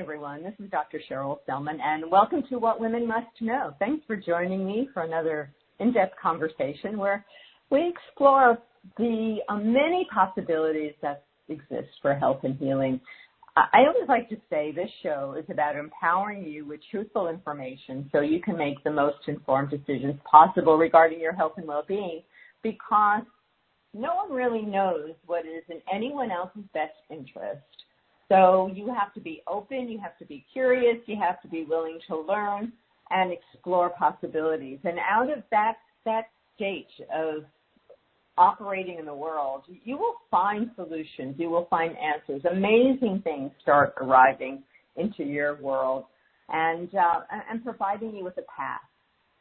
Everyone. This is Dr. Cheryl Selman, and welcome to What Women Must Know. Thanks for joining me for another in-depth conversation where we explore the uh, many possibilities that exist for health and healing. I always like to say this show is about empowering you with truthful information so you can make the most informed decisions possible regarding your health and well-being because no one really knows what is in anyone else's best interest. So you have to be open, you have to be curious, you have to be willing to learn and explore possibilities. And out of that that stage of operating in the world, you will find solutions, you will find answers. Amazing things start arriving into your world and uh, and providing you with a path.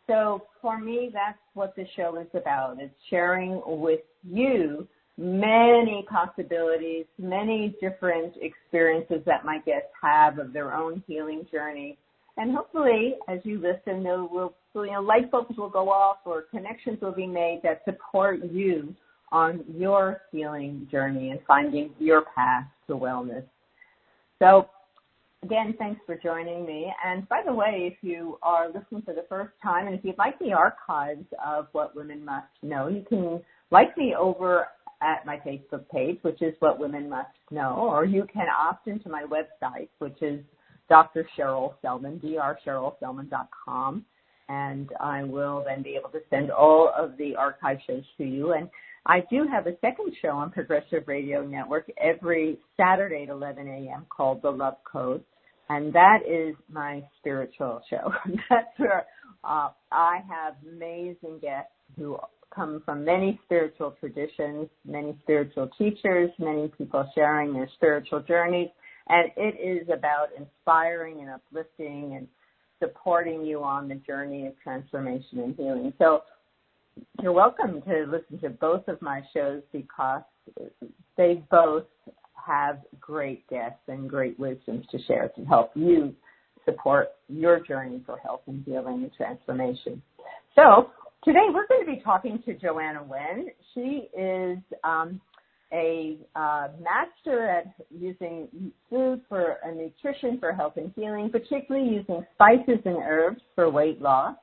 So for me, that's what the show is about. It's sharing with you many possibilities, many different experiences that my guests have of their own healing journey. And hopefully, as you listen, there will, you know, light bulbs will go off or connections will be made that support you on your healing journey and finding your path to wellness. So again, thanks for joining me. And by the way, if you are listening for the first time and if you'd like the archives of What Women Must Know, you can like me over at my Facebook page, which is What Women Must Know, or you can opt into my website, which is Dr. Cheryl Selman, drcherylselman.com, and I will then be able to send all of the archive shows to you. And I do have a second show on Progressive Radio Network every Saturday at 11 a.m. called The Love Code, and that is my spiritual show. That's where uh, I have amazing guests who come from many spiritual traditions, many spiritual teachers, many people sharing their spiritual journeys. And it is about inspiring and uplifting and supporting you on the journey of transformation and healing. So you're welcome to listen to both of my shows because they both have great guests and great wisdoms to share to help you support your journey for health and healing and transformation. So Today we're going to be talking to Joanna Nguyen. She is um, a uh, master at using food for uh, nutrition for health and healing, particularly using spices and herbs for weight loss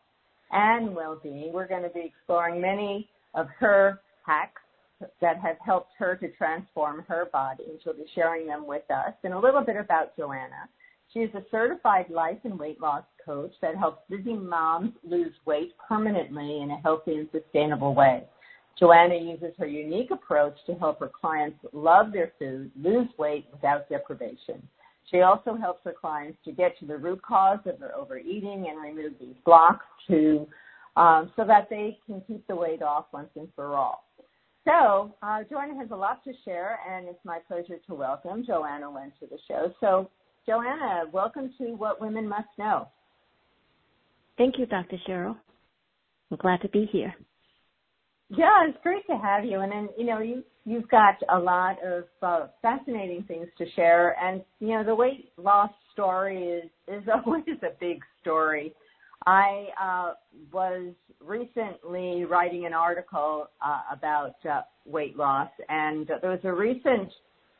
and well-being. We're going to be exploring many of her hacks that have helped her to transform her body, and she'll be sharing them with us. And a little bit about Joanna. She is a certified life and weight loss coach that helps busy moms lose weight permanently in a healthy and sustainable way. Joanna uses her unique approach to help her clients love their food, lose weight without deprivation. She also helps her clients to get to the root cause of their overeating and remove these blocks to um, so that they can keep the weight off once and for all. So uh, Joanna has a lot to share, and it's my pleasure to welcome Joanna Nguyen to the show. So Joanna, welcome to What Women Must Know. Thank you, Dr. Cheryl. I'm glad to be here. Yeah, it's great to have you. And then, you know, you you've got a lot of uh, fascinating things to share. And you know, the weight loss story is is always a big story. I uh, was recently writing an article uh, about uh, weight loss, and there was a recent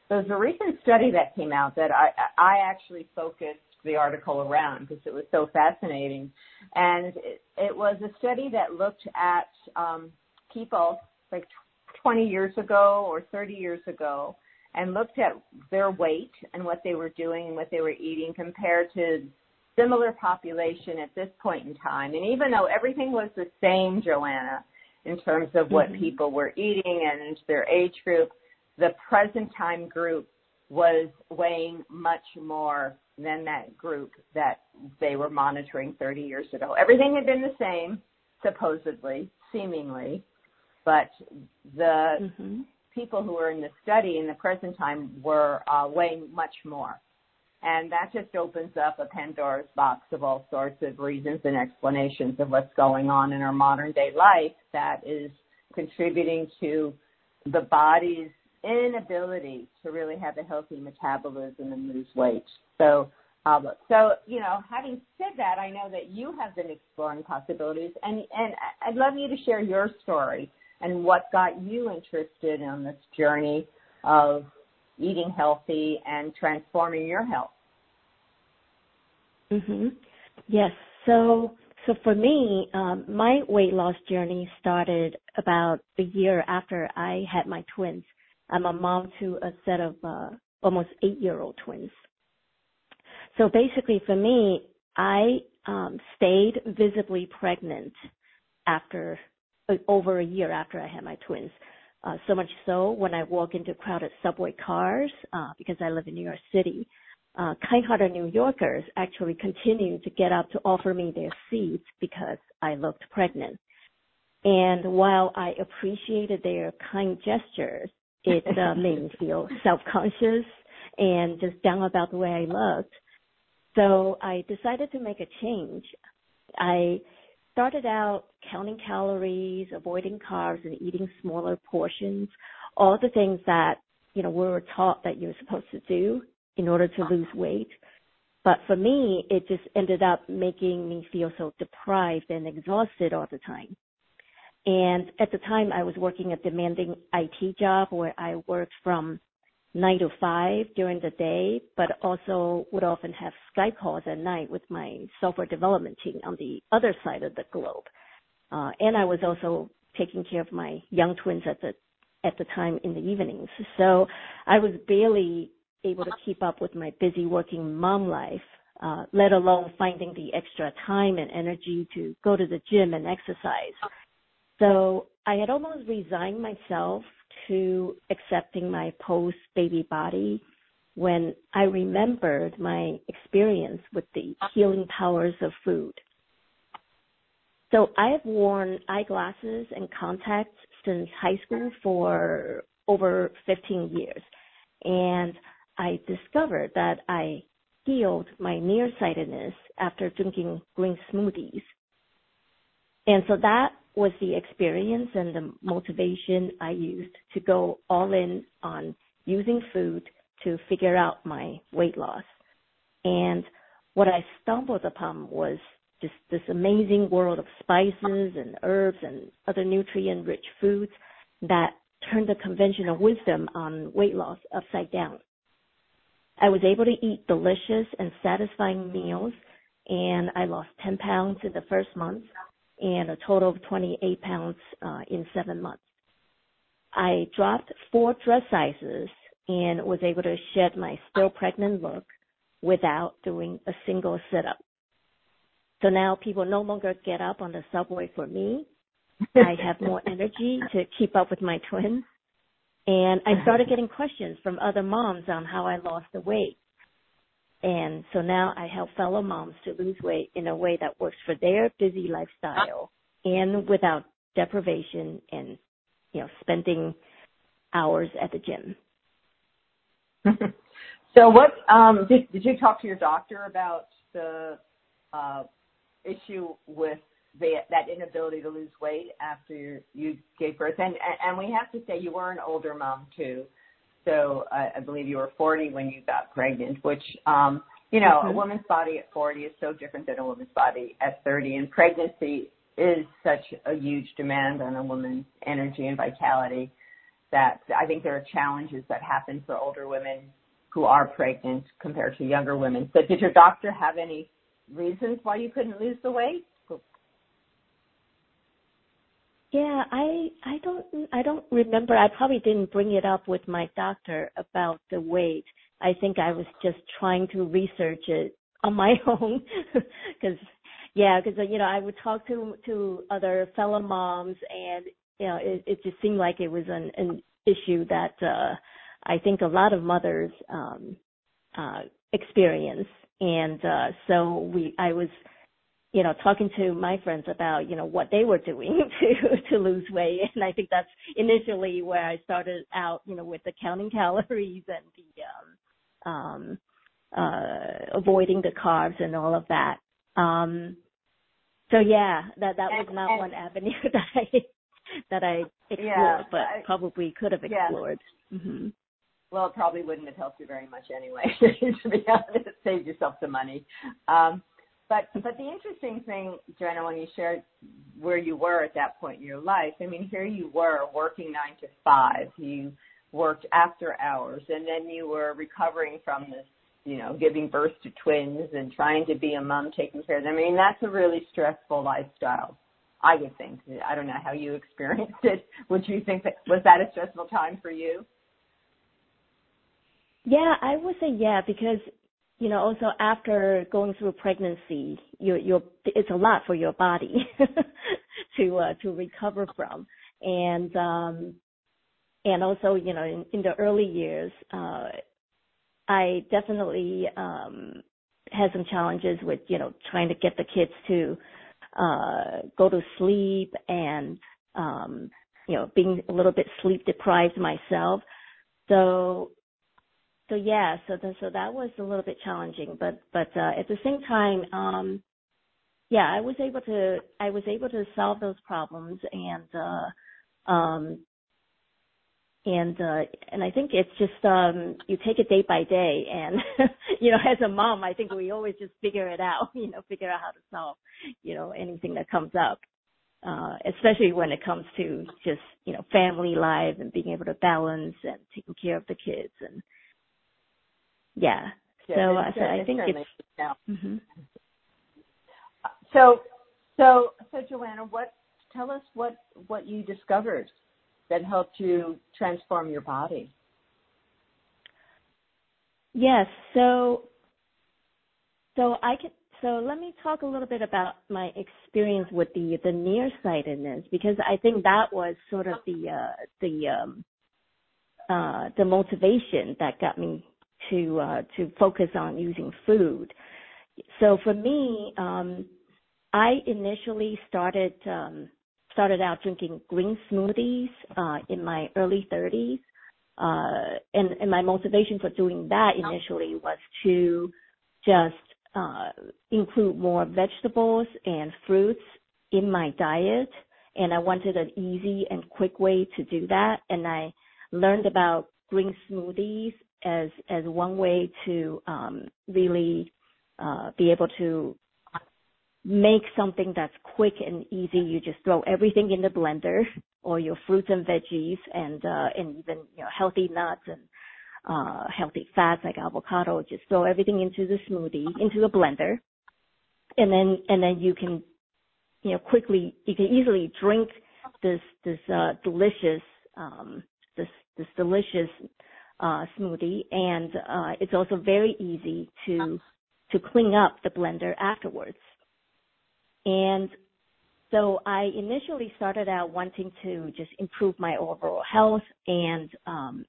there was a recent study that came out that I, I actually focused the article around because it was so fascinating. And it, it was a study that looked at um, people like 20 years ago or 30 years ago and looked at their weight and what they were doing and what they were eating compared to similar population at this point in time. And even though everything was the same, Joanna, in terms of what mm-hmm. people were eating and their age group, the present time group was weighing much more than that group that they were monitoring 30 years ago. Everything had been the same, supposedly, seemingly, but the mm-hmm. people who were in the study in the present time were uh, weighing much more. And that just opens up a Pandora's box of all sorts of reasons and explanations of what's going on in our modern day life that is contributing to the body's inability to really have a healthy metabolism and lose weight. So, uh, so you know, having said that, I know that you have been exploring possibilities, and and I'd love you to share your story and what got you interested in this journey of eating healthy and transforming your health. Mhm. Yes. So so for me, um, my weight loss journey started about a year after I had my twins. I'm a mom to a set of uh, almost eight-year-old twins. So basically, for me, I um, stayed visibly pregnant after uh, over a year after I had my twins. Uh, so much so when I walk into crowded subway cars, uh, because I live in New York City, uh, kind-hearted New Yorkers actually continued to get up to offer me their seats because I looked pregnant. And while I appreciated their kind gestures, it uh, made me feel self-conscious and just down about the way I looked. So I decided to make a change. I started out counting calories, avoiding carbs, and eating smaller portions, all the things that, you know, we were taught that you're supposed to do in order to lose weight. But for me, it just ended up making me feel so deprived and exhausted all the time. And at the time, I was working a demanding IT job where I worked from nine to five during the day, but also would often have Skype calls at night with my software development team on the other side of the globe. Uh, and I was also taking care of my young twins at the at the time in the evenings. So I was barely able to keep up with my busy working mom life, uh, let alone finding the extra time and energy to go to the gym and exercise. So I had almost resigned myself to accepting my post baby body when I remembered my experience with the healing powers of food. So I have worn eyeglasses and contacts since high school for over 15 years. And I discovered that I healed my nearsightedness after drinking green smoothies. And so that was the experience and the motivation I used to go all in on using food to figure out my weight loss. And what I stumbled upon was just this amazing world of spices and herbs and other nutrient rich foods that turned the conventional wisdom on weight loss upside down. I was able to eat delicious and satisfying meals and I lost 10 pounds in the first month and a total of 28 pounds uh, in seven months. I dropped four dress sizes and was able to shed my still pregnant look without doing a single sit up. So now people no longer get up on the subway for me. I have more energy to keep up with my twins and I started getting questions from other moms on how I lost the weight. And so now I help fellow moms to lose weight in a way that works for their busy lifestyle and without deprivation and, you know, spending hours at the gym. so what, um, did, did you talk to your doctor about the, uh, issue with the, that inability to lose weight after you gave birth. And, and we have to say you were an older mom too. So I, I believe you were 40 when you got pregnant, which, um, you know, mm-hmm. a woman's body at 40 is so different than a woman's body at 30. And pregnancy is such a huge demand on a woman's energy and vitality that I think there are challenges that happen for older women who are pregnant compared to younger women. So did your doctor have any reasons why you couldn't lose the weight? Yeah, I I don't I don't remember. I probably didn't bring it up with my doctor about the weight. I think I was just trying to research it on my own because yeah, because you know I would talk to to other fellow moms and you know it, it just seemed like it was an an issue that uh I think a lot of mothers um uh experience and uh so we I was you know, talking to my friends about, you know, what they were doing to to lose weight. And I think that's initially where I started out, you know, with the counting calories and the um um uh avoiding the carbs and all of that. Um so yeah, that that was not one avenue that I that I explored, yeah, but I, probably could have explored. Yeah. Mm-hmm. Well, it probably wouldn't have helped you very much anyway. to be honest, it saved yourself some money. Um, but but the interesting thing, Jenna, when you shared where you were at that point in your life, I mean, here you were working nine to five. You worked after hours, and then you were recovering from this you know, giving birth to twins and trying to be a mom, taking care of them. I mean, that's a really stressful lifestyle. I would think. I don't know how you experienced it. Would you think that was that a stressful time for you? Yeah, I would say yeah because you know also after going through pregnancy, you you it's a lot for your body to uh, to recover from, and um and also you know in, in the early years, uh I definitely um had some challenges with you know trying to get the kids to uh go to sleep and um you know being a little bit sleep deprived myself. So so yeah so the, so that was a little bit challenging but but uh at the same time um yeah i was able to i was able to solve those problems and uh um and uh and I think it's just um you take it day by day and you know as a mom I think we always just figure it out you know figure out how to solve you know anything that comes up uh especially when it comes to just you know family life and being able to balance and taking care of the kids and yeah, yeah so, uh, so I think it's mm-hmm. so so so Joanna what tell us what what you discovered that helped you transform your body? Yes. So, so I can. So let me talk a little bit about my experience with the the nearsightedness because I think that was sort of the uh, the um, uh, the motivation that got me to uh, to focus on using food. So for me, um, I initially started um, started out drinking green smoothies uh, in my early 30s. Uh, and, and my motivation for doing that initially was to just uh, include more vegetables and fruits in my diet. And I wanted an easy and quick way to do that. And I learned about green smoothies as as one way to um, really uh, be able to make something that's quick and easy. You just throw everything in the blender or your fruits and veggies and, uh, and even, you know, healthy nuts and, uh, healthy fats like avocado. Just throw everything into the smoothie, into the blender. And then, and then you can, you know, quickly, you can easily drink this, this, uh, delicious, um, this, delicious, uh, smoothie. And, uh, it's also very easy to, to clean up the blender afterwards. And so I initially started out wanting to just improve my overall health and um,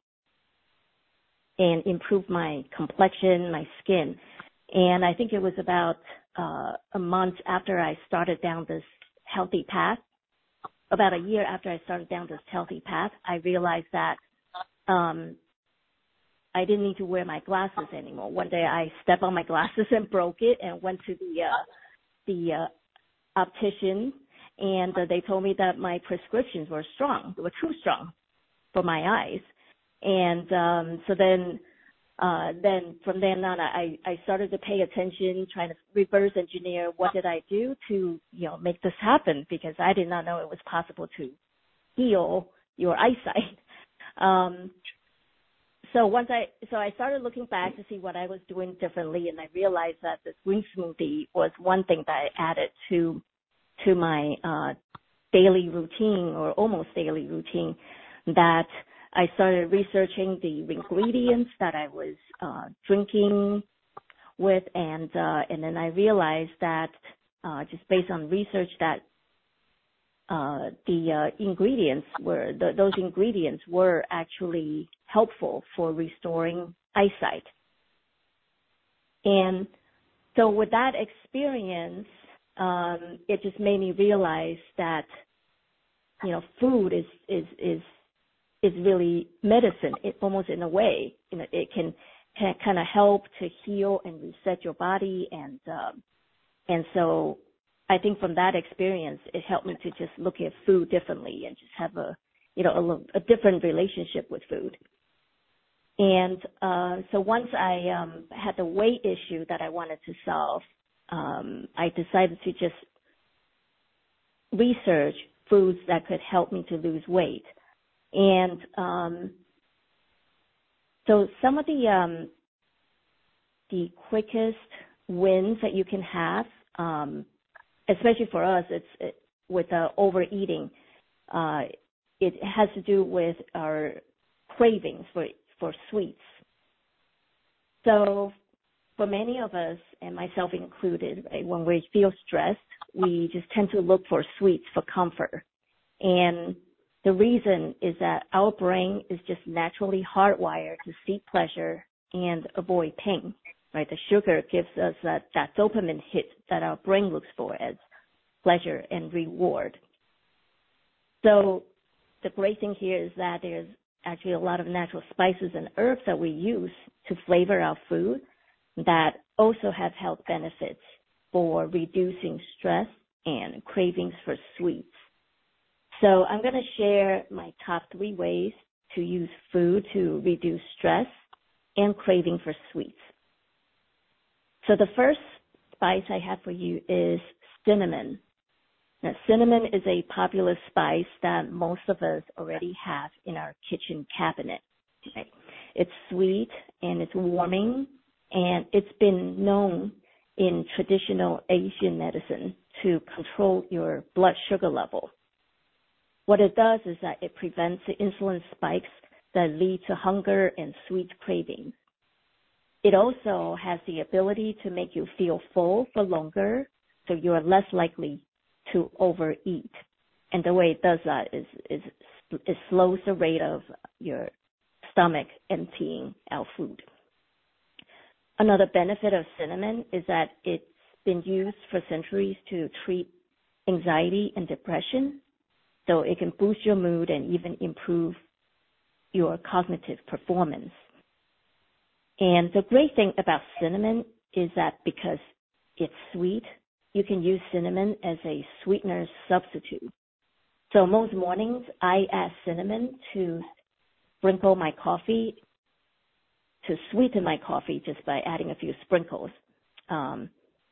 and improve my complexion, my skin. And I think it was about uh, a month after I started down this healthy path, about a year after I started down this healthy path, I realized that um, I didn't need to wear my glasses anymore. One day I stepped on my glasses and broke it and went to the uh, the uh, optician and uh, they told me that my prescriptions were strong, they were too strong for my eyes. And um so then uh then from then on I, I started to pay attention, trying to reverse engineer what did I do to, you know, make this happen because I did not know it was possible to heal your eyesight. Um so once I so I started looking back to see what I was doing differently, and I realized that this green smoothie was one thing that I added to to my uh, daily routine or almost daily routine. That I started researching the ingredients that I was uh, drinking with, and uh, and then I realized that uh, just based on research that the uh, ingredients were those ingredients were actually helpful for restoring eyesight. And so with that experience, um, it just made me realize that you know food is is is is really medicine. It almost in a way, you know, it can, can kind of help to heal and reset your body, and um, and so I think from that experience, it helped me to just look at food differently and just have a, you know, a, a different relationship with food. And uh, so once I um, had the weight issue that I wanted to solve, um, I decided to just research foods that could help me to lose weight. And um, so some of the um, the quickest wins that you can have. Um, especially for us, it's it, with overeating. Uh, it has to do with our cravings for for sweets. So for many of us, and myself included, right, when we feel stressed, we just tend to look for sweets for comfort. And the reason is that our brain is just naturally hardwired to seek pleasure and avoid pain. Right? The sugar gives us that, that dopamine hit that our brain looks for as pleasure and reward. So the great thing here is that there's actually a lot of natural spices and herbs that we use to flavor our food that also have health benefits for reducing stress and cravings for sweets. So I'm going to share my top three ways to use food to reduce stress and craving for sweets. So the first spice I have for you is cinnamon. Now, cinnamon is a popular spice that most of us already have in our kitchen cabinet. Okay? It's sweet and it's warming, and it's been known in traditional Asian medicine to control your blood sugar level. What it does is that it prevents the insulin spikes that lead to hunger and sweet cravings. It also has the ability to make you feel full for longer, so you are less likely to overeat. And the way it does that is, is it slows the rate of your stomach emptying out food. Another benefit of cinnamon is that it's been used for centuries to treat anxiety and depression. So it can boost your mood and even improve your cognitive performance. And the great thing about cinnamon is that because it's sweet, you can use cinnamon as a sweetener substitute. So most mornings I add cinnamon to sprinkle my coffee, to sweeten my coffee just by adding a few sprinkles. Um,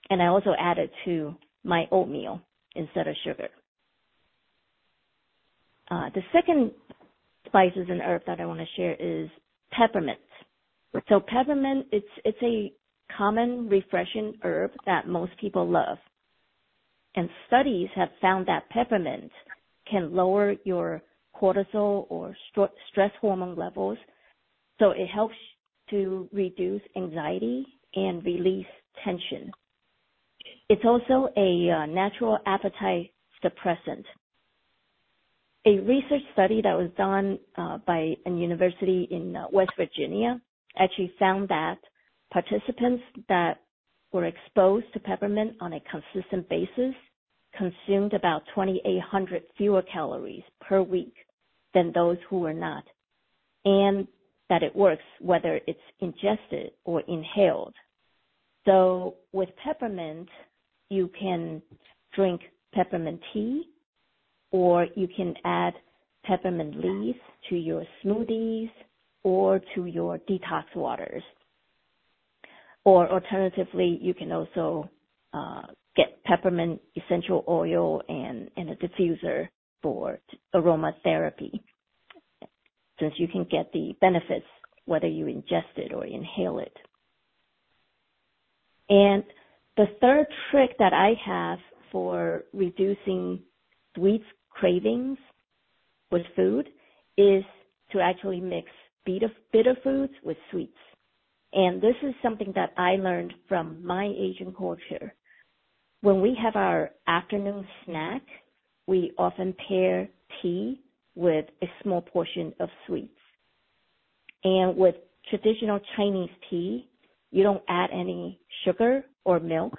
and I also add it to my oatmeal instead of sugar. Uh, the second spices and herb that I want to share is peppermint. So peppermint, it's it's a common refreshing herb that most people love. And studies have found that peppermint can lower your cortisol or stress hormone levels. So it helps to reduce anxiety and release tension. It's also a uh, natural appetite suppressant. A research study that was done uh, by a university in uh, West Virginia actually found that participants that were exposed to peppermint on a consistent basis consumed about 2,800 fewer calories per week than those who were not, and that it works whether it's ingested or inhaled. So with peppermint, you can drink peppermint tea, or you can add peppermint leaves to your smoothies or to your detox waters. Or alternatively, you can also uh, get peppermint essential oil and, and a diffuser for aromatherapy, since you can get the benefits whether you ingest it or inhale it. And the third trick that I have for reducing sweets cravings with food is to actually mix bitter, foods with sweets. And this is something that I learned from my Asian culture. When we have our afternoon snack, we often pair tea with a small portion of sweets. And with traditional Chinese tea, you don't add any sugar or milk.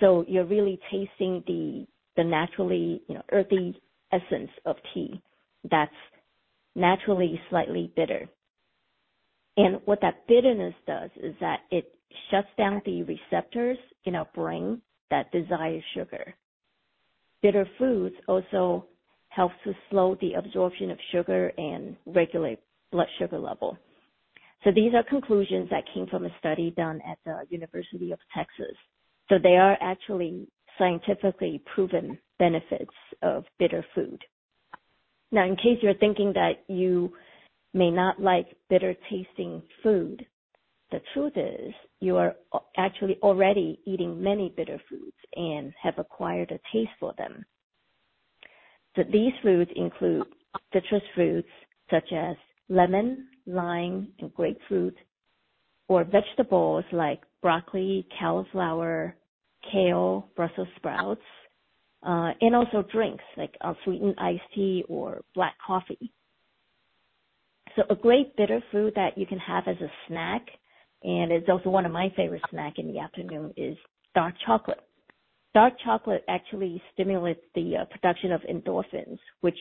So you're really tasting the, the naturally, you know, earthy essence of tea that's naturally slightly bitter. And what that bitterness does is that it shuts down the receptors in our brain that desire sugar. Bitter foods also help to slow the absorption of sugar and regulate blood sugar level. So these are conclusions that came from a study done at the University of Texas. So they are actually scientifically proven benefits of bitter food. Now, in case you're thinking that you may not like bitter tasting food, the truth is you are actually already eating many bitter foods and have acquired a taste for them. So these foods include citrus fruits such as lemon, lime, and grapefruit, or vegetables like broccoli, cauliflower, kale, Brussels sprouts, uh, and also drinks like unsweetened iced tea or black coffee. So a great bitter food that you can have as a snack, and it's also one of my favorite snack in the afternoon is dark chocolate. Dark chocolate actually stimulates the uh, production of endorphins, which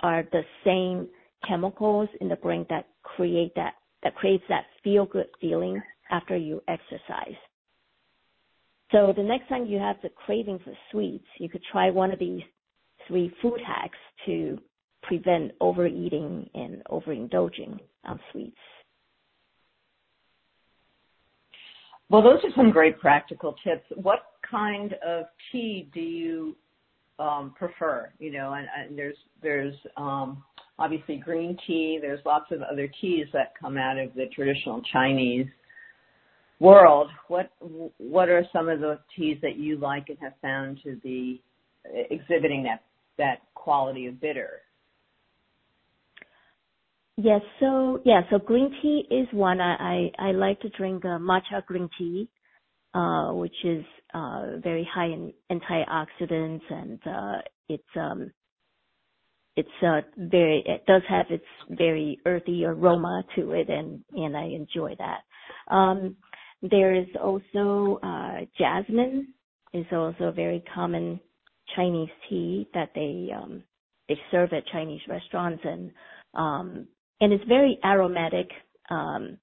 are the same chemicals in the brain that create that that creates that feel good feeling after you exercise. So the next time you have the craving for sweets, you could try one of these three food hacks to prevent overeating and overindulging on sweets. Well, those are some great practical tips. What kind of tea do you um, prefer? You know, and, and there's there's um, obviously green tea. There's lots of other teas that come out of the traditional Chinese world, what what are some of the teas that you like and have found to be exhibiting that that quality of bitter? Yes, so yeah, so green tea is one I like to drink uh, matcha green tea, uh, which is uh, very high in antioxidants and uh, it's um it's very it does have its very earthy aroma to it and and I enjoy that. Um there is also uh, jasmine is also a very common Chinese tea that they um, they serve at Chinese restaurants and it's very aromatic. Um,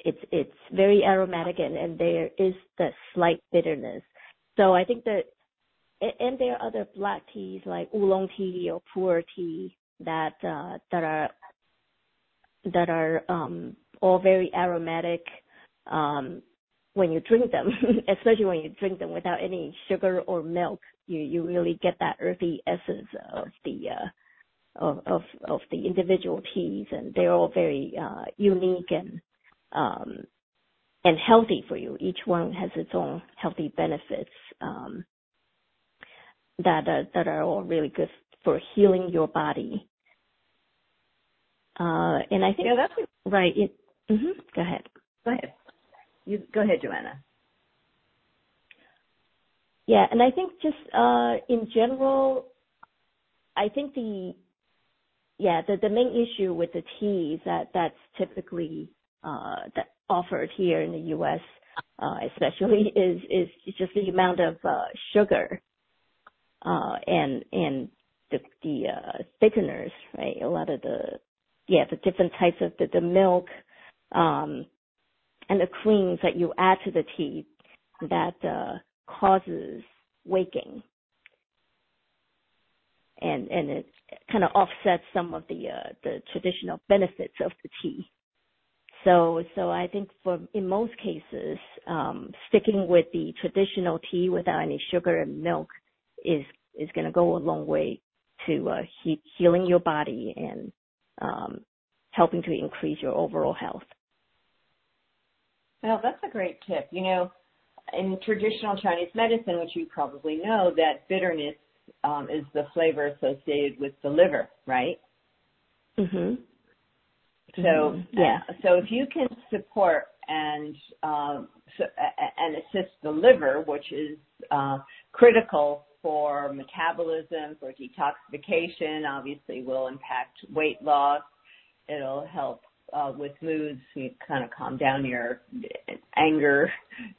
it's it's very aromatic and, and there is the slight bitterness. So I think that and there are other black teas like oolong tea or pu'er tea that uh, that are that are um, all very aromatic um, when you drink them, especially when you drink them without any sugar or milk, you you really get that earthy essence of the uh, of of of the individual teas, and they're all very uh, unique and um, and healthy for you. Each one has its own healthy benefits um, that uh, that are all really good for healing your body. Uh, and I think yeah, that's right. It, mm-hmm, go ahead. Go ahead. You go ahead, Joanna. Yeah, and I think just uh, in general, I think the yeah the the main issue with the tea is that that's typically uh, that offered here in the U.S. Uh, especially is is just the amount of uh, sugar uh, and and the the uh, thickeners, right? A lot of the yeah the different types of the, the milk um, and the creams that you add to the tea that uh, causes waking. And and it kind of offsets some of the uh, the traditional benefits of the tea. So so I think for in most cases, um, sticking with the traditional tea without any sugar and milk is is going to go a long way to uh, he- healing your body and um, helping to increase your overall health. Well, that's a great tip. You know, in traditional Chinese medicine, which you probably know, that bitterness um, is the flavor associated with the liver, right? Mhm. So mm-hmm. yeah. Uh, so if you can support and um, so, uh, and assist the liver, which is uh, critical for metabolism, for detoxification, obviously will impact weight loss. It'll help uh, with moods, you kind of calm down your anger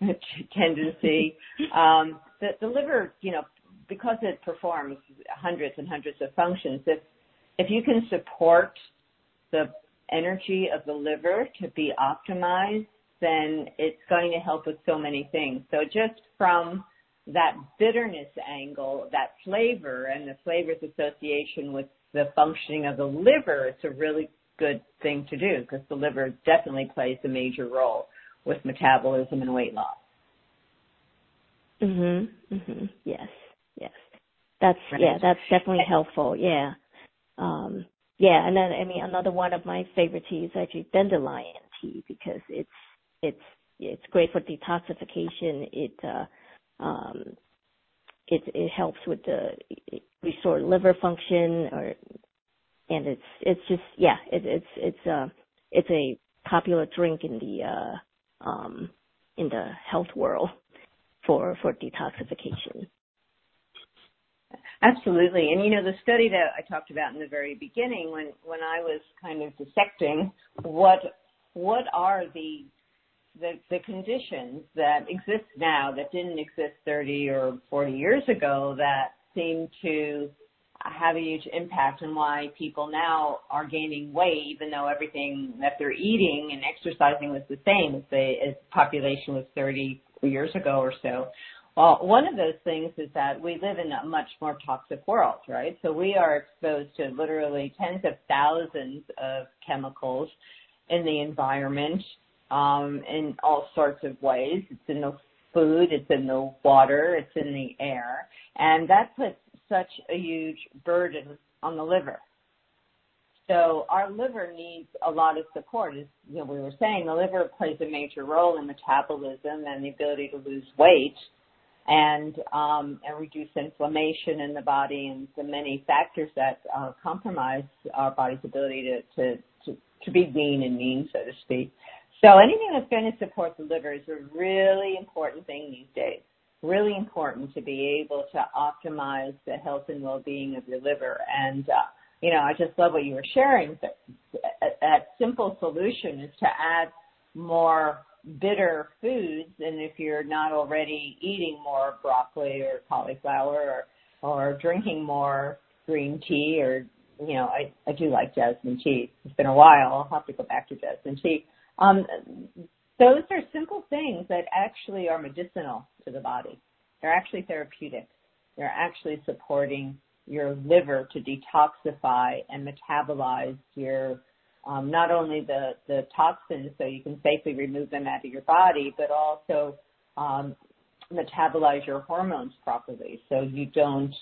tendency. Um, the, the liver, you know, because it performs hundreds and hundreds of functions, if if you can support the energy of the liver to be optimized, then it's going to help with so many things. So just from that bitterness angle, that flavor and the flavor's association with the functioning of the liver, it's a really good thing to do because the liver definitely plays a major role with metabolism and weight loss. Mhm. Mhm. Yes. Yes. That's right. yeah, that's definitely helpful. Yeah. Um yeah, and then I mean another one of my favorite teas is actually dandelion tea because it's it's it's great for detoxification. It uh, um, it it helps with the restore liver function, or and it's it's just yeah, it, it's it's uh it's a popular drink in the uh um in the health world for for detoxification. Absolutely. And you know, the study that I talked about in the very beginning when, when I was kind of dissecting what, what are the, the, the conditions that exist now that didn't exist 30 or 40 years ago that seem to have a huge impact on why people now are gaining weight even though everything that they're eating and exercising was the same as the as population was 30 years ago or so. Well, one of those things is that we live in a much more toxic world, right? So we are exposed to literally tens of thousands of chemicals in the environment um, in all sorts of ways. It's in the food, it's in the water, it's in the air, and that puts such a huge burden on the liver. So our liver needs a lot of support. As you know, we were saying, the liver plays a major role in metabolism and the ability to lose weight and um, and reduce inflammation in the body and the many factors that uh, compromise our body's ability to, to, to, to be lean and mean, so to speak. So anything that's going to support the liver is a really important thing these days. Really important to be able to optimize the health and well-being of your liver. And, uh, you know, I just love what you were sharing. That, that simple solution is to add more bitter foods and if you're not already eating more broccoli or cauliflower or, or drinking more green tea or you know I, I do like jasmine tea. It's been a while. I'll have to go back to jasmine tea. Um, those are simple things that actually are medicinal to the body. They're actually therapeutic. They're actually supporting your liver to detoxify and metabolize your um, not only the, the toxins so you can safely remove them out of your body, but also um, metabolize your hormones properly so you don't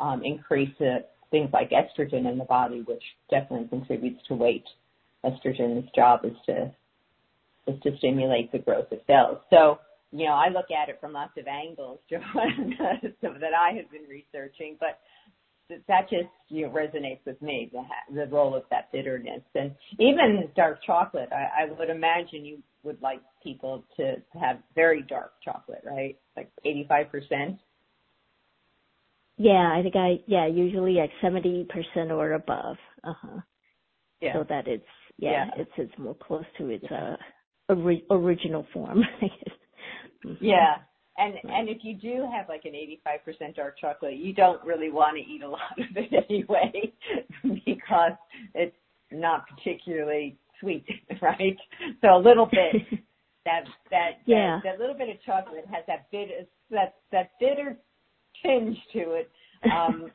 um, increase things like estrogen in the body, which definitely contributes to weight. Estrogen's job is to is to stimulate the growth of cells. So, you know, I look at it from lots of angles, Joanne, so that I have been researching, but that just you know, resonates with me the the role of that bitterness and even dark chocolate. I, I would imagine you would like people to have very dark chocolate, right? Like eighty five percent. Yeah, I think I yeah usually like seventy percent or above. Uh huh. Yeah. So that it's yeah, yeah, it's it's more close to its uh ori- original form. mm-hmm. Yeah, and and if you do have like an 85% dark chocolate, you don't really want to eat a lot of it anyway because it's not particularly sweet, right? So a little bit that that yeah. that, that little bit of chocolate has that bit that that bitter tinge to it. Um,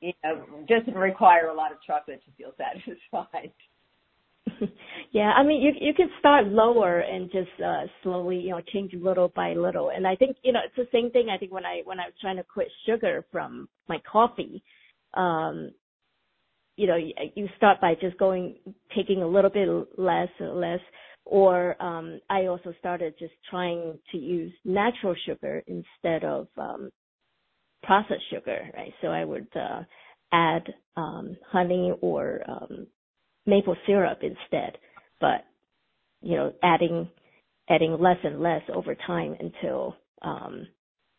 you know, doesn't require a lot of chocolate to feel satisfied. yeah, I mean, you you can start lower and just uh slowly, you know, change little by little. And I think, you know, it's the same thing. I think when I when I was trying to quit sugar from my coffee, um, you know, you, you start by just going taking a little bit less and less. Or um, I also started just trying to use natural sugar instead of um, processed sugar, right? So I would uh, add um, honey or um, maple syrup instead, but you know, adding adding less and less over time until um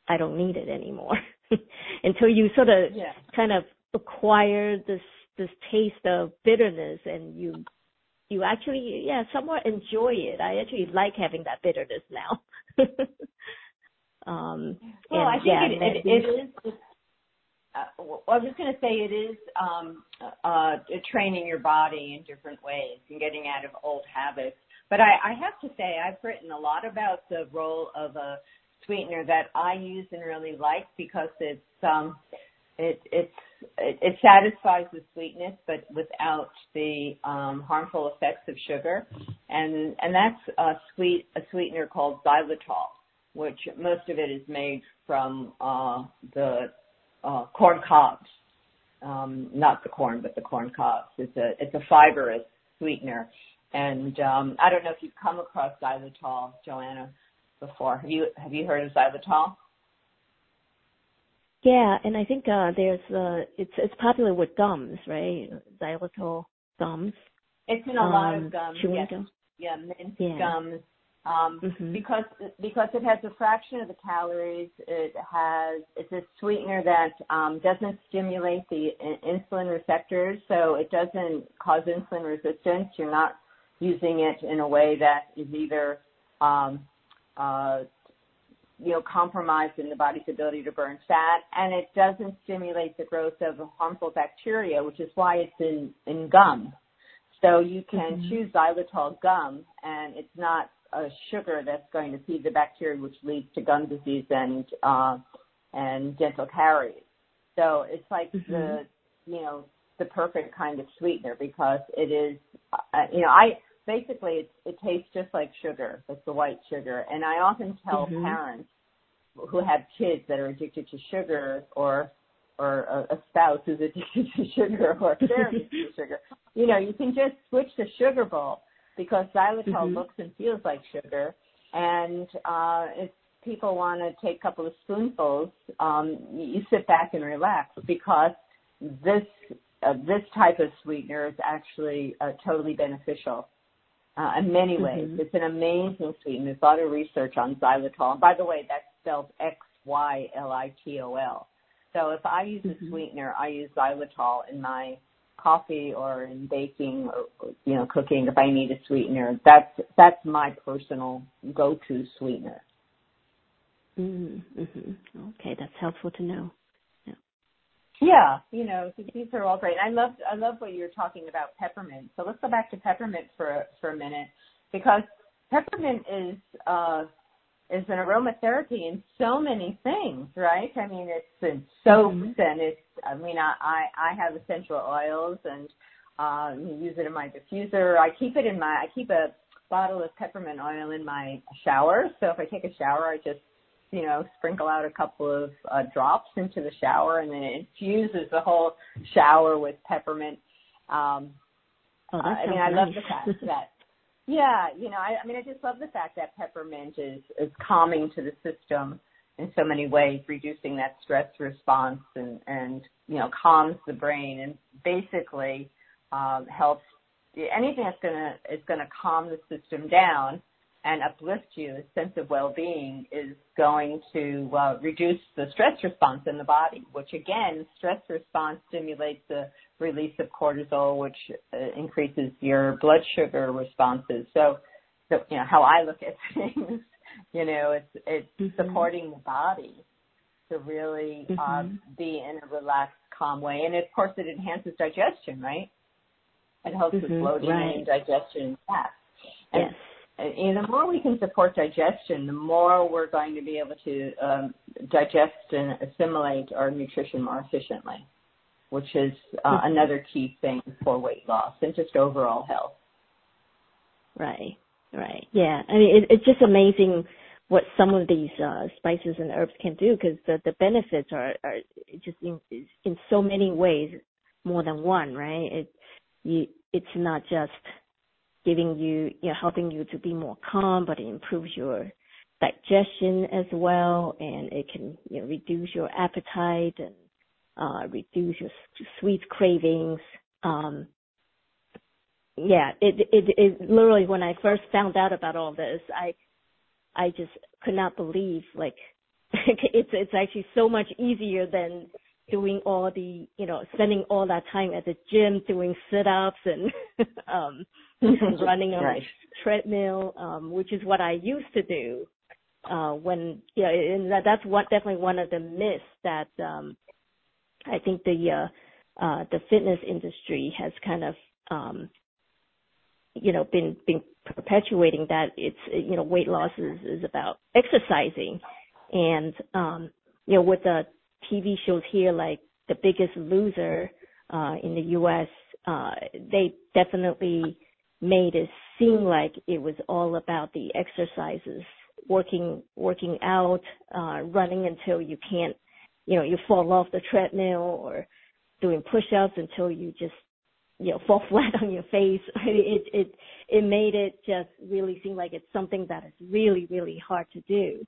I don't need it anymore. until you sort of yeah. kind of acquire this this taste of bitterness and you you actually yeah somewhat enjoy it. I actually like having that bitterness now. um well, and, I think yeah, it, it, it is uh, I was going to say it is um, uh, training your body in different ways and getting out of old habits. But I, I have to say I've written a lot about the role of a sweetener that I use and really like because it's um, it it's it, it satisfies the sweetness but without the um, harmful effects of sugar, and and that's a sweet a sweetener called xylitol, which most of it is made from uh, the uh, corn cobs, um, not the corn, but the corn cobs. It's a it's a fibrous sweetener, And um, I don't know if you've come across xylitol, Joanna, before. Have you have you heard of xylitol? Yeah, and I think uh, there's uh, it's it's popular with gums, right? Xylitol gums. It's in a um, lot of um, gums. Chewing yes. gum. Yeah, mint yeah. gums. Um, mm-hmm. because because it has a fraction of the calories. It has it's a sweetener that um, doesn't stimulate the insulin receptors, so it doesn't cause insulin resistance. You're not using it in a way that is either um, uh, you know compromised in the body's ability to burn fat, and it doesn't stimulate the growth of harmful bacteria, which is why it's in in gum. So you can mm-hmm. choose xylitol gum, and it's not a sugar that's going to feed the bacteria, which leads to gum disease and uh, and dental caries. So it's like mm-hmm. the you know the perfect kind of sweetener because it is uh, you know I basically it, it tastes just like sugar. It's the white sugar, and I often tell mm-hmm. parents who have kids that are addicted to sugar or or a, a spouse who's addicted to sugar or they're addicted to sugar. You know, you can just switch the sugar bowl because xylitol mm-hmm. looks and feels like sugar. And uh, if people want to take a couple of spoonfuls, um, you sit back and relax because this uh, this type of sweetener is actually uh, totally beneficial uh, in many ways. Mm-hmm. It's an amazing sweetener. There's a lot of research on xylitol. And by the way, that's spelled X Y L I T O L. So if I use mm-hmm. a sweetener, I use xylitol in my coffee or in baking or you know cooking if I need a sweetener. That's that's my personal go-to sweetener. Mm-hmm. Okay, that's helpful to know. Yeah. yeah, you know these are all great. I love I love what you're talking about peppermint. So let's go back to peppermint for for a minute because peppermint is uh is an aromatherapy in so many things, right? I mean, it's in soaps mm-hmm. and it's, I mean, I, I, I have essential oils and, um, use it in my diffuser. I keep it in my, I keep a bottle of peppermint oil in my shower. So if I take a shower, I just, you know, sprinkle out a couple of uh, drops into the shower and then it infuses the whole shower with peppermint. Um, oh, I mean, I love the fact that yeah, you know, I, I mean, I just love the fact that peppermint is is calming to the system in so many ways, reducing that stress response and and you know calms the brain and basically um, helps anything that's gonna is gonna calm the system down and uplift you, a sense of well-being is going to uh, reduce the stress response in the body, which again, stress response stimulates the release of cortisol, which uh, increases your blood sugar responses. So, so, you know, how I look at things, you know, it's, it's mm-hmm. supporting the body to really mm-hmm. um, be in a relaxed, calm way. And of course, it enhances digestion, right? It helps mm-hmm. with bloating right. and digestion. Yeah. And, yes. And the more we can support digestion, the more we're going to be able to um, digest and assimilate our nutrition more efficiently which is uh, mm-hmm. another key thing for weight loss and just overall health. Right, right. Yeah, I mean, it, it's just amazing what some of these uh, spices and herbs can do because the, the benefits are, are just in, in so many ways more than one, right? It, you, it's not just giving you, you know, helping you to be more calm, but it improves your digestion as well, and it can, you know, reduce your appetite and uh, reduce your sweet cravings. Um, yeah, it, it, it literally when I first found out about all this, I, I just could not believe like it's it's actually so much easier than doing all the you know spending all that time at the gym doing sit ups and um running on right. a treadmill um which is what I used to do uh when you know and that that's what definitely one of the myths that um I think the uh, uh, the fitness industry has kind of um, you know been been perpetuating that it's you know weight loss is, is about exercising, and um, you know with the TV shows here like The Biggest Loser uh, in the U.S. Uh, they definitely made it seem like it was all about the exercises, working working out, uh, running until you can't you know, you fall off the treadmill or doing push-ups until you just you know fall flat on your face. It it it made it just really seem like it's something that is really really hard to do.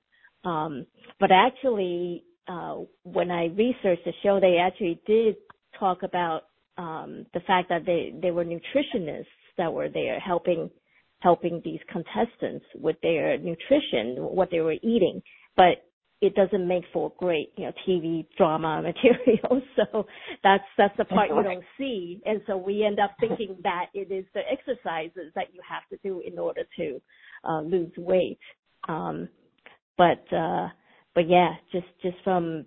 Um, but actually, uh, when I researched the show, they actually did talk about um, the fact that they they were nutritionists that were there helping helping these contestants with their nutrition, what they were eating. But it doesn't make for great, you know, TV drama material. So that's that's the part you don't see. And so we end up thinking that it is the exercises that you have to do in order to uh, lose weight. Um, but uh, but yeah, just just from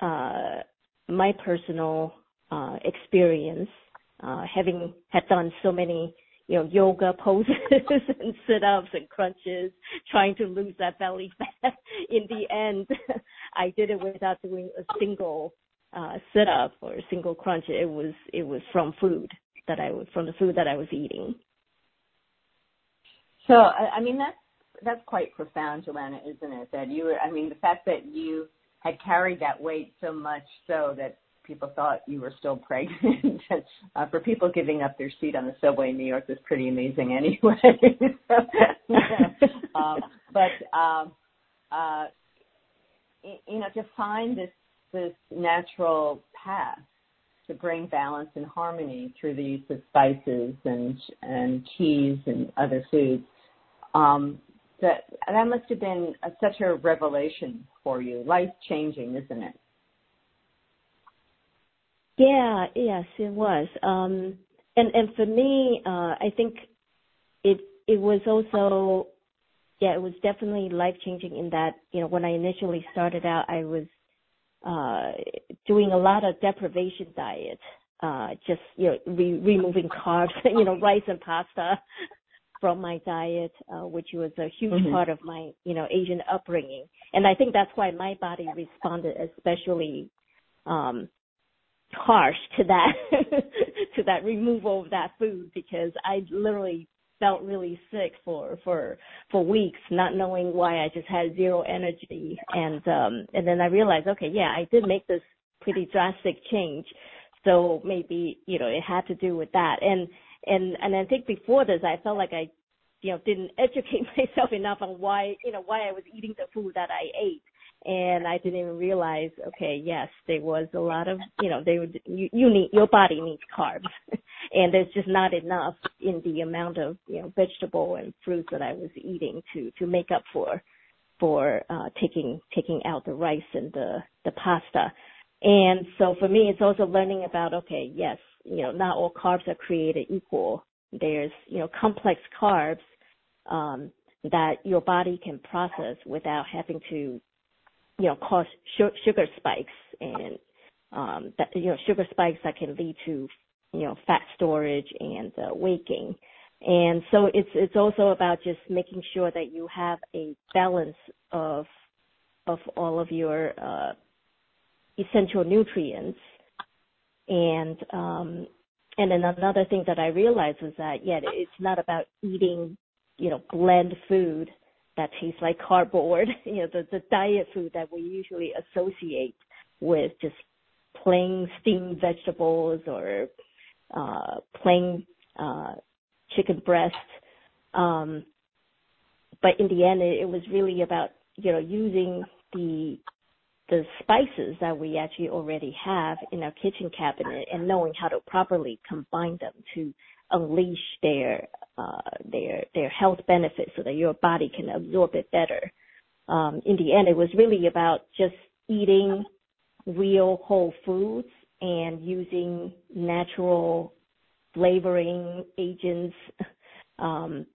uh, my personal uh, experience, uh, having had done so many you know, yoga poses and sit-ups and crunches, trying to lose that belly fat. In the end, I did it without doing a single uh, sit-up or a single crunch. It was it was from food that I was from the food that I was eating. So I mean that's that's quite profound, Joanna, isn't it? That you were I mean the fact that you had carried that weight so much so that people thought you were still pregnant. uh, for people giving up their seat on the subway in New York is pretty amazing anyway. um, but um, uh, you know, to find this this natural path to bring balance and harmony through the use of spices and and teas and other foods. Um, that that must have been a, such a revelation for you, life changing, isn't it? Yeah, yes, it was. Um, and and for me, uh, I think it it was also, yeah, it was definitely life changing in that you know when I initially started out, I was uh, doing a lot of deprivation diet, uh, just you know re- removing carbs, you know rice and pasta from my diet, uh, which was a huge mm-hmm. part of my you know Asian upbringing, and I think that's why my body responded especially um harsh to that to that removal of that food because I literally felt really sick for for for weeks not knowing why I just had zero energy. And um and then I realized okay yeah I did make this pretty drastic change. So maybe you know it had to do with that. And and and I think before this I felt like I you know didn't educate myself enough on why you know why I was eating the food that I ate and I didn't even realize, okay, yes, there was a lot of, you know, they would, you, you need, your body needs carbs, and there's just not enough in the amount of, you know, vegetable and fruit that I was eating to, to make up for, for, uh, taking, taking out the rice and the, the pasta. And so for me, it's also learning about, okay, yes, you know, not all carbs are created equal. There's, you know, complex carbs, um, that your body can process without having to you know, cause sugar spikes and um, that you know sugar spikes that can lead to you know fat storage and uh. And so it's it's also about just making sure that you have a balance of of all of your uh, essential nutrients. And um, and then another thing that I realized was that yeah, it's not about eating you know bland food that tastes like cardboard, you know, the, the diet food that we usually associate with just plain steamed vegetables or uh, plain uh, chicken breast. Um, but in the end, it, it was really about you know using the the spices that we actually already have in our kitchen cabinet and knowing how to properly combine them to unleash their uh, their their health benefits so that your body can absorb it better. Um, in the end, it was really about just eating real whole foods and using natural flavoring agents um,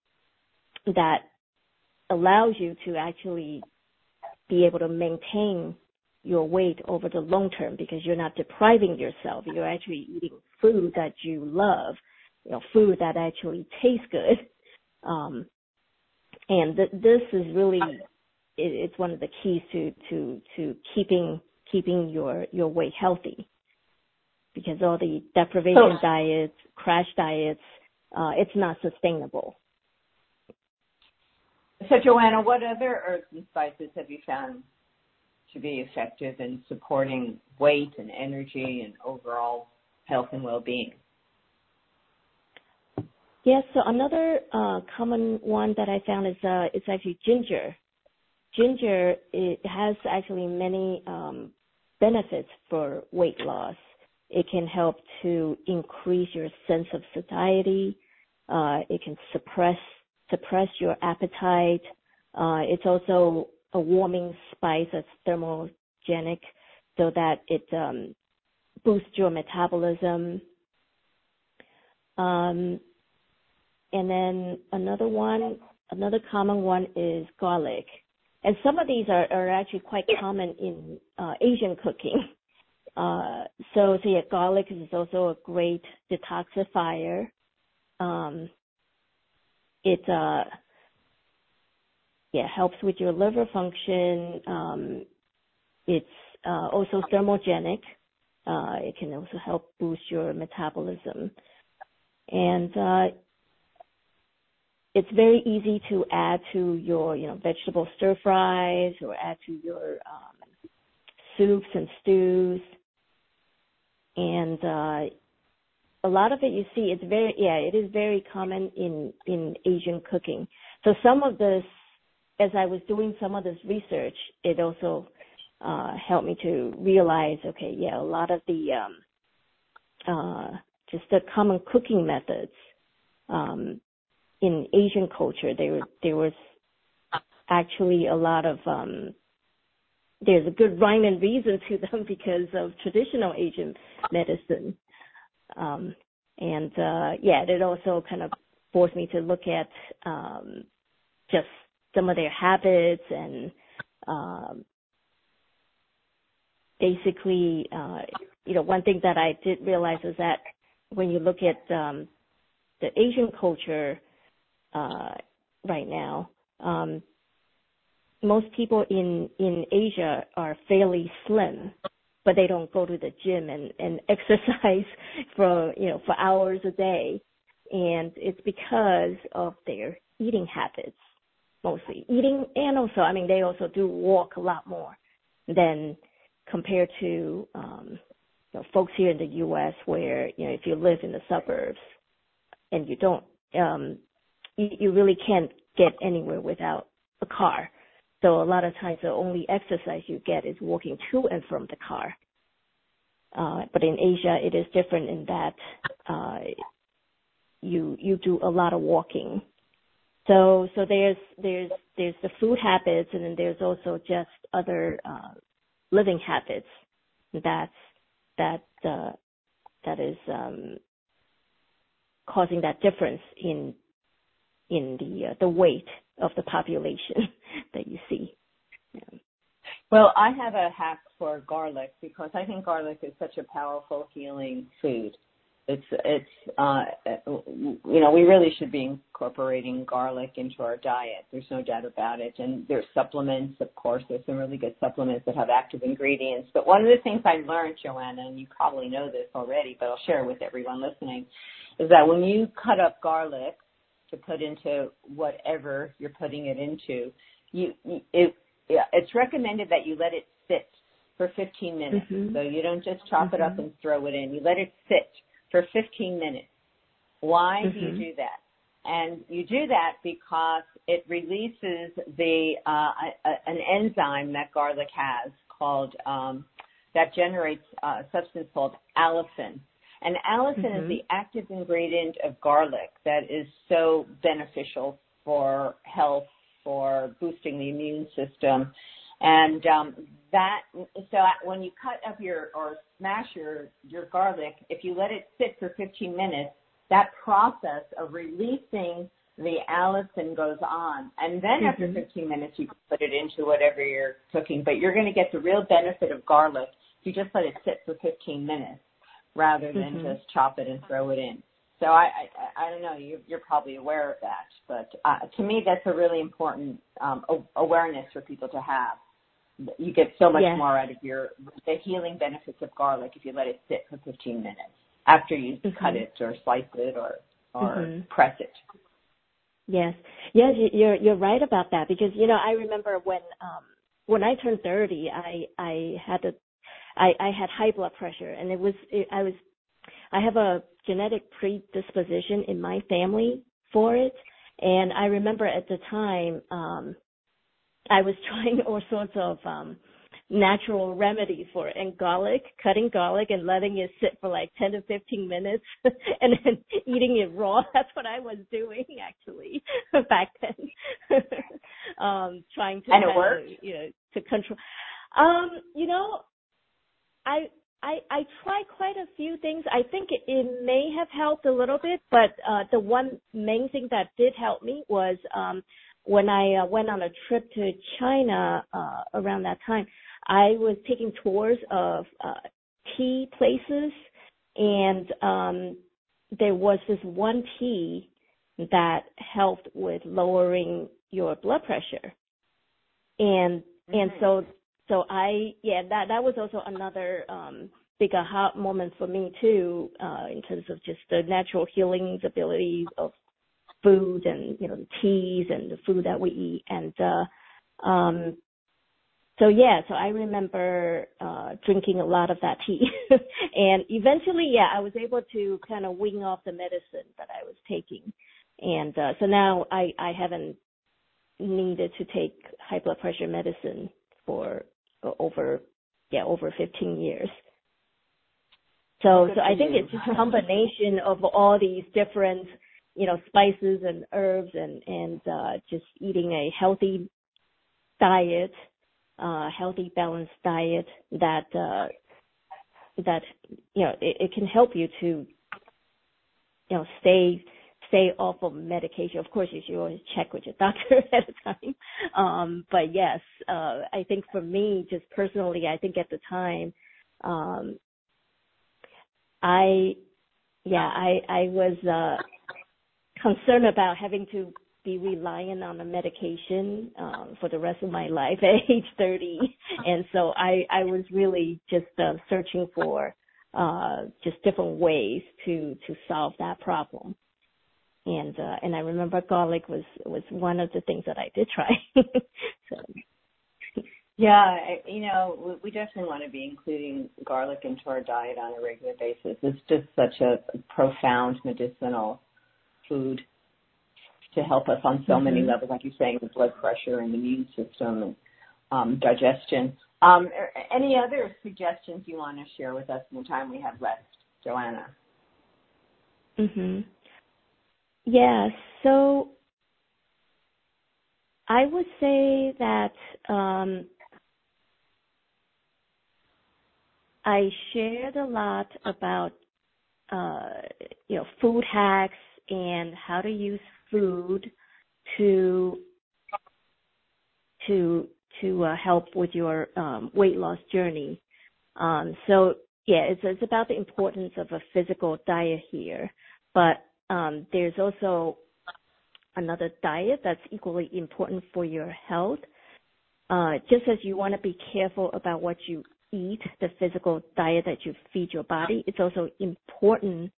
that allows you to actually be able to maintain your weight over the long term because you're not depriving yourself. You're actually eating food that you love you know, food that actually tastes good. Um, and th- this is really, it, it's one of the keys to, to, to keeping, keeping your, your weight healthy. Because all the deprivation so, diets, crash diets, uh, it's not sustainable. So Joanna, what other herbs and spices have you found to be effective in supporting weight and energy and overall health and well-being? Yes. So another uh, common one that I found is uh, it's actually ginger. Ginger it has actually many um, benefits for weight loss. It can help to increase your sense of satiety. Uh, it can suppress suppress your appetite. It's also a warming spice that's thermogenic, so that it um, boosts your metabolism. Um, and then another one, another common one is garlic. And some of these are, are actually quite common in uh, Asian cooking. Uh, so, so yeah, garlic is also a great detoxifier. Um, it uh, yeah helps with your liver function. Um, it's uh, also thermogenic. Uh, it can also help boost your metabolism, and uh, it's very easy to add to your, you know, vegetable stir fries or add to your um, soups and stews. And uh, a lot of it you see, it's very, yeah, it is very common in in Asian cooking. So some of this, as I was doing some of this research, it also uh, helped me to realize, okay, yeah, a lot of the um, uh, just the common cooking methods um, in Asian culture, there there was actually a lot of um, there's a good rhyme and reason to them because of traditional Asian medicine. Um, and uh, yeah, it also kind of forced me to look at um, just some of their habits and um, basically, uh, you know, one thing that I did realize is that when you look at um, the Asian culture, uh, right now. Um, most people in in Asia are fairly slim, but they don't go to the gym and and exercise for you know for hours a day, and it's because of their eating habits mostly eating and also I mean they also do walk a lot more than compared to um you know, folks here in the US where you know if you live in the suburbs and you don't um you, you really can't get anywhere without a car. So a lot of times the only exercise you get is walking to and from the car. Uh, but in Asia, it is different in that uh, you you do a lot of walking. So so there's there's there's the food habits, and then there's also just other uh, living habits that's that uh, that is um, causing that difference in in the uh, the weight of the population that you see. Yeah. Well, I have a hack for garlic because I think garlic is such a powerful healing food. It's it's uh you know we really should be incorporating garlic into our diet. There's no doubt about it. And there's supplements, of course. There's some really good supplements that have active ingredients. But one of the things I learned, Joanna, and you probably know this already, but I'll share with everyone listening, is that when you cut up garlic, to put into whatever you're putting it into, you, it, it's recommended that you let it sit for 15 minutes. Mm-hmm. So you don't just chop mm-hmm. it up mm-hmm. and throw it in. You let it sit for 15 minutes. Why mm-hmm. do you mm-hmm. do that? And you do that because it releases the uh, a, an enzyme that garlic has called um, that generates a substance called allicin. And allicin mm-hmm. is the active ingredient of garlic that is so beneficial for health, for boosting the immune system. And um, that, so when you cut up your or smash your your garlic, if you let it sit for 15 minutes, that process of releasing the allicin goes on. And then mm-hmm. after 15 minutes, you can put it into whatever you're cooking. But you're going to get the real benefit of garlic if you just let it sit for 15 minutes rather than mm-hmm. just chop it and throw it in. So I, I, I don't know, you, you're probably aware of that, but uh, to me that's a really important um, awareness for people to have. You get so much yes. more out of your the healing benefits of garlic if you let it sit for 15 minutes after you mm-hmm. cut it or slice it or or mm-hmm. press it. Yes, yes, you're you're right about that because you know I remember when um when I turned 30, I I had a I, I had high blood pressure and it was, it, I was, I have a genetic predisposition in my family for it. And I remember at the time, um, I was trying all sorts of um natural remedies for it and garlic, cutting garlic and letting it sit for like 10 to 15 minutes and then eating it raw. That's what I was doing actually back then. um, trying to, and it worked? you know, to control. Um, you know, I, I, I tried quite a few things. I think it, it may have helped a little bit, but, uh, the one main thing that did help me was, um, when I uh, went on a trip to China, uh, around that time, I was taking tours of uh, tea places, and um, there was this one tea that helped with lowering your blood pressure, and mm-hmm. and so so I yeah that that was also another um, big aha moment for me too uh, in terms of just the natural healing abilities of food and you know the teas and the food that we eat and uh um so yeah, so I remember uh drinking a lot of that tea. and eventually, yeah, I was able to kind of wing off the medicine that I was taking. And uh so now I I haven't needed to take high blood pressure medicine for over yeah, over 15 years. So so I think you. it's just a combination of all these different, you know, spices and herbs and and uh just eating a healthy diet uh, healthy, balanced diet that uh, that you know it, it can help you to you know stay stay off of medication. Of course, you should always check with your doctor at a time. Um, but yes, uh, I think for me, just personally, I think at the time, um, I, yeah, I, I was, uh, concerned about having to be reliant on a medication um, for the rest of my life at age 30, and so I I was really just uh, searching for uh, just different ways to to solve that problem. And uh, and I remember garlic was was one of the things that I did try. so. Yeah, you know, we definitely want to be including garlic into our diet on a regular basis. It's just such a profound medicinal food to help us on so mm-hmm. many levels, like you're saying, the blood pressure and the immune system and um, digestion. Um, any other suggestions you want to share with us in the time we have left, Joanna? Mhm. Yeah. So I would say that um, I shared a lot about uh, you know food hacks and how to use food to to to uh, help with your um, weight loss journey. Um, so yeah, it's it's about the importance of a physical diet here, but um, there's also another diet that's equally important for your health. Uh, just as you want to be careful about what you eat, the physical diet that you feed your body, it's also important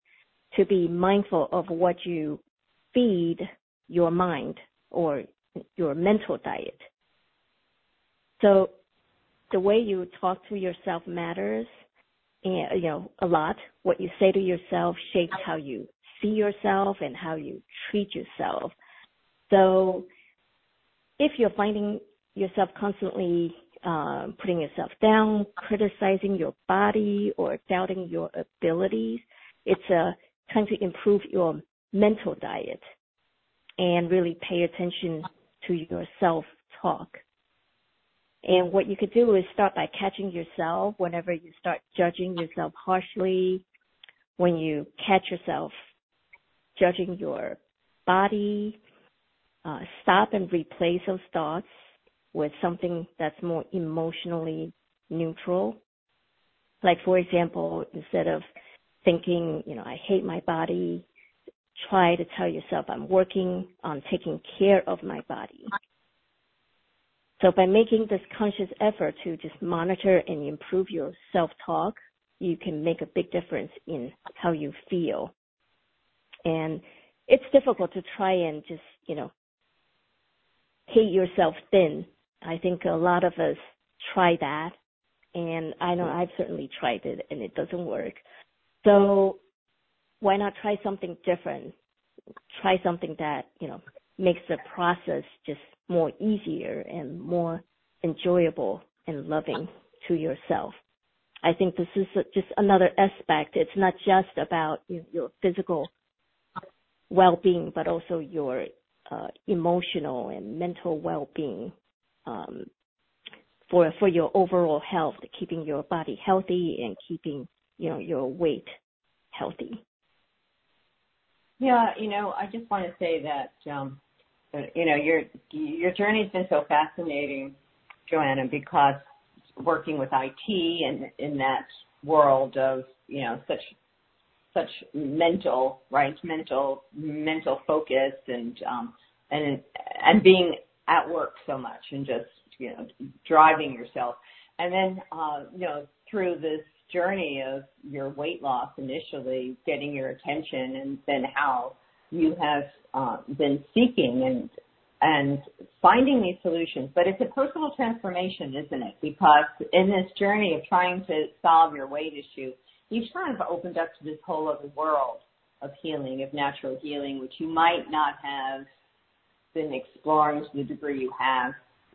to be mindful of what you feed your mind or your mental diet. So the way you talk to yourself matters and you know a lot. What you say to yourself shapes how you see yourself and how you treat yourself. So if you're finding yourself constantly uh, putting yourself down, criticizing your body, or doubting your abilities, it's a time to improve your mental diet and really pay attention to your self talk. And what you could do is start by catching yourself whenever you start judging yourself harshly, when you catch yourself judging your body, uh, stop and replace those thoughts with something that's more emotionally neutral. Like for example, instead of thinking, you know, I hate my body, try to tell yourself, I'm working on taking care of my body. So by making this conscious effort to just monitor and improve your self-talk, you can make a big difference in how you feel. And it's difficult to try and just, you know, hate yourself thin. I think a lot of us try that and I know I've certainly tried it and it doesn't work. So why not try something different? Try something that, you know, makes the process just more easier and more enjoyable and loving to yourself. I think this is just another aspect. It's not just about your physical well-being, but also your uh, emotional and mental well-being um, for for your overall health, keeping your body healthy and keeping you know your weight healthy. Yeah, you know, I just want to say that um, you know your your journey's been so fascinating, Joanna, because working with IT and in that world of you know such such mental right mental mental focus and um and and being at work so much and just you know driving yourself and then uh you know through this journey of your weight loss initially getting your attention and then how you have uh, been seeking and and finding these solutions. But it's a personal transformation, isn't it? Because in this journey of trying to solve your weight issue, you've kind of opened up to this whole other world of healing, of natural healing, which you might not have been exploring to the degree you have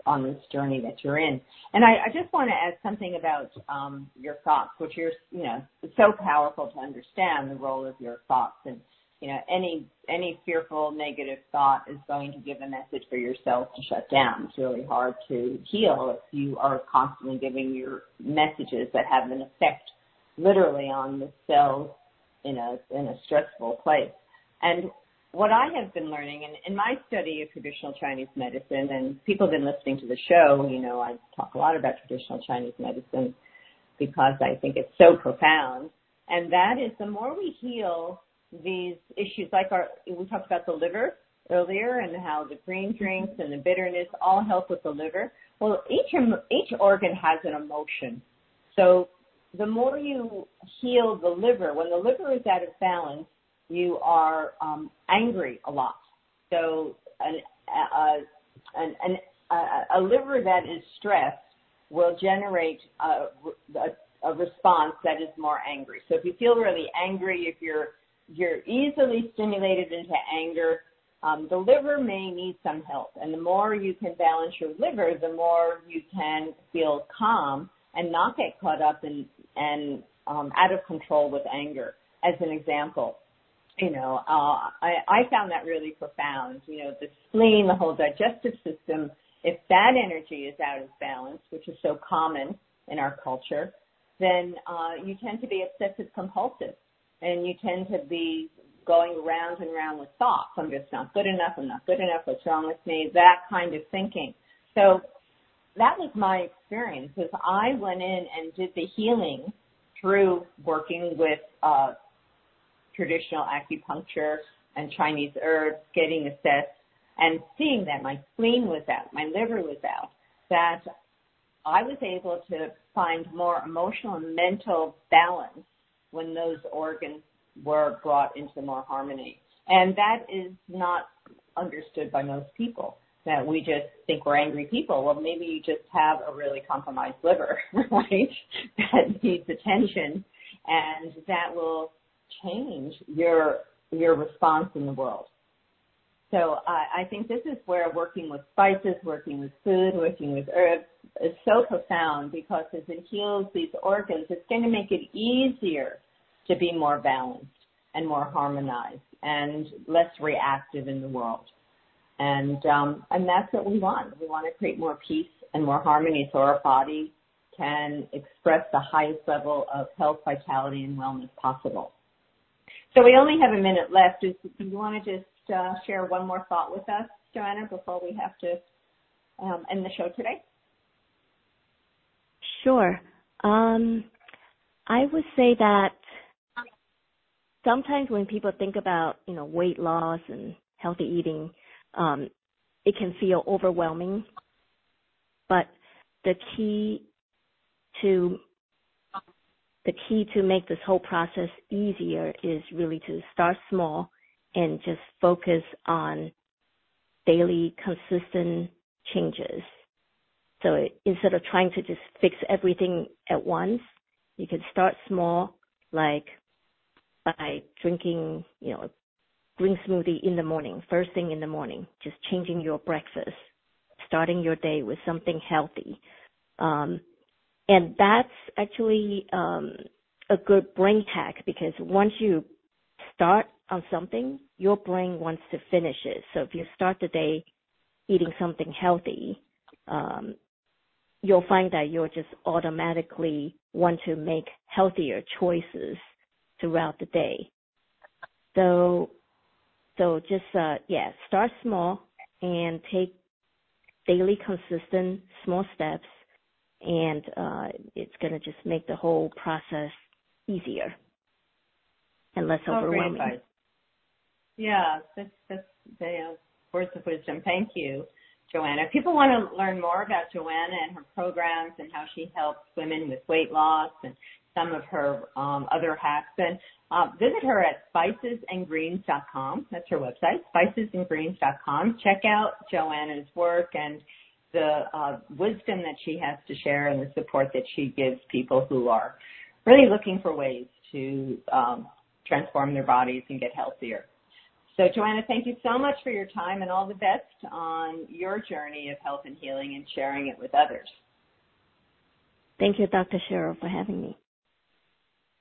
on this journey that you're in. And I, I just want to add something about um, your thoughts, which are, you know, so powerful to understand the role of your thoughts and you know, any any fearful negative thought is going to give a message for your cells to shut down. It's really hard to heal if you are constantly giving your messages that have an effect literally on the cells in a in a stressful place. And what I have been learning in, in my study of traditional Chinese medicine, and people have been listening to the show, you know, I talk a lot about traditional Chinese medicine because I think it's so profound. And that is the more we heal these issues, like our, we talked about the liver earlier and how the green drinks and the bitterness all help with the liver. Well, each, each organ has an emotion. So the more you heal the liver, when the liver is out of balance, you are um, angry a lot. So an, a, an, an, a, a liver that is stressed will generate a, a, a response that is more angry. So if you feel really angry, if you're you're easily stimulated into anger, um, the liver may need some help. And the more you can balance your liver, the more you can feel calm and not get caught up in, and um, out of control with anger. As an example, you know, uh, I, I found that really profound. You know, the spleen, the whole digestive system, if that energy is out of balance, which is so common in our culture, then uh, you tend to be obsessive compulsive and you tend to be going round and round with thoughts. I'm just not good enough. I'm not good enough. What's wrong with me? That kind of thinking. So that was my experience. Is I went in and did the healing through working with uh, traditional acupuncture and Chinese herbs, getting assessed, and seeing that my spleen was out, my liver was out, that I was able to find more emotional and mental balance when those organs were brought into more harmony. And that is not understood by most people. That we just think we're angry people. Well, maybe you just have a really compromised liver, right? That needs attention, and that will change your your response in the world. So I, I think this is where working with spices, working with food, working with herbs is so profound because as it heals these organs, it's going to make it easier to be more balanced and more harmonized and less reactive in the world. And um, and that's what we want. We want to create more peace and more harmony so our body can express the highest level of health, vitality, and wellness possible. So we only have a minute left. Do you want to just uh, share one more thought with us, Joanna, before we have to um, end the show today? Sure. Um, I would say that sometimes when people think about, you know, weight loss and healthy eating, um, it can feel overwhelming. But the key to the key to make this whole process easier is really to start small and just focus on daily consistent changes. So instead of trying to just fix everything at once, you can start small, like by drinking, you know, green smoothie in the morning, first thing in the morning, just changing your breakfast, starting your day with something healthy. Um, and that's actually um, a good brain hack because once you start on something, your brain wants to finish it. So if you start the day eating something healthy, um, you'll find that you'll just automatically want to make healthier choices throughout the day. So, so just, uh, yeah, start small and take daily consistent small steps and, uh, it's going to just make the whole process easier and less oh, overwhelming. Yeah, that's, that's, the words of wisdom. Thank you. Joanna. If people want to learn more about Joanna and her programs and how she helps women with weight loss and some of her um, other hacks, then uh, visit her at spicesandgreens.com. That's her website, spicesandgreens.com. Check out Joanna's work and the uh, wisdom that she has to share and the support that she gives people who are really looking for ways to um, transform their bodies and get healthier. So Joanna, thank you so much for your time and all the best on your journey of health and healing and sharing it with others. Thank you, Dr. Cheryl, for having me.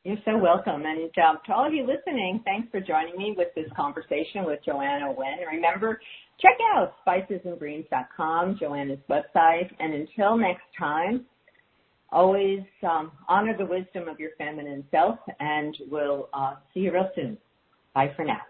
You're so welcome. And um, to all of you listening, thanks for joining me with this conversation with Joanna Nguyen. Remember, check out spicesandgreens.com, Joanna's website. And until next time, always um, honor the wisdom of your feminine self, and we'll uh, see you real soon. Bye for now.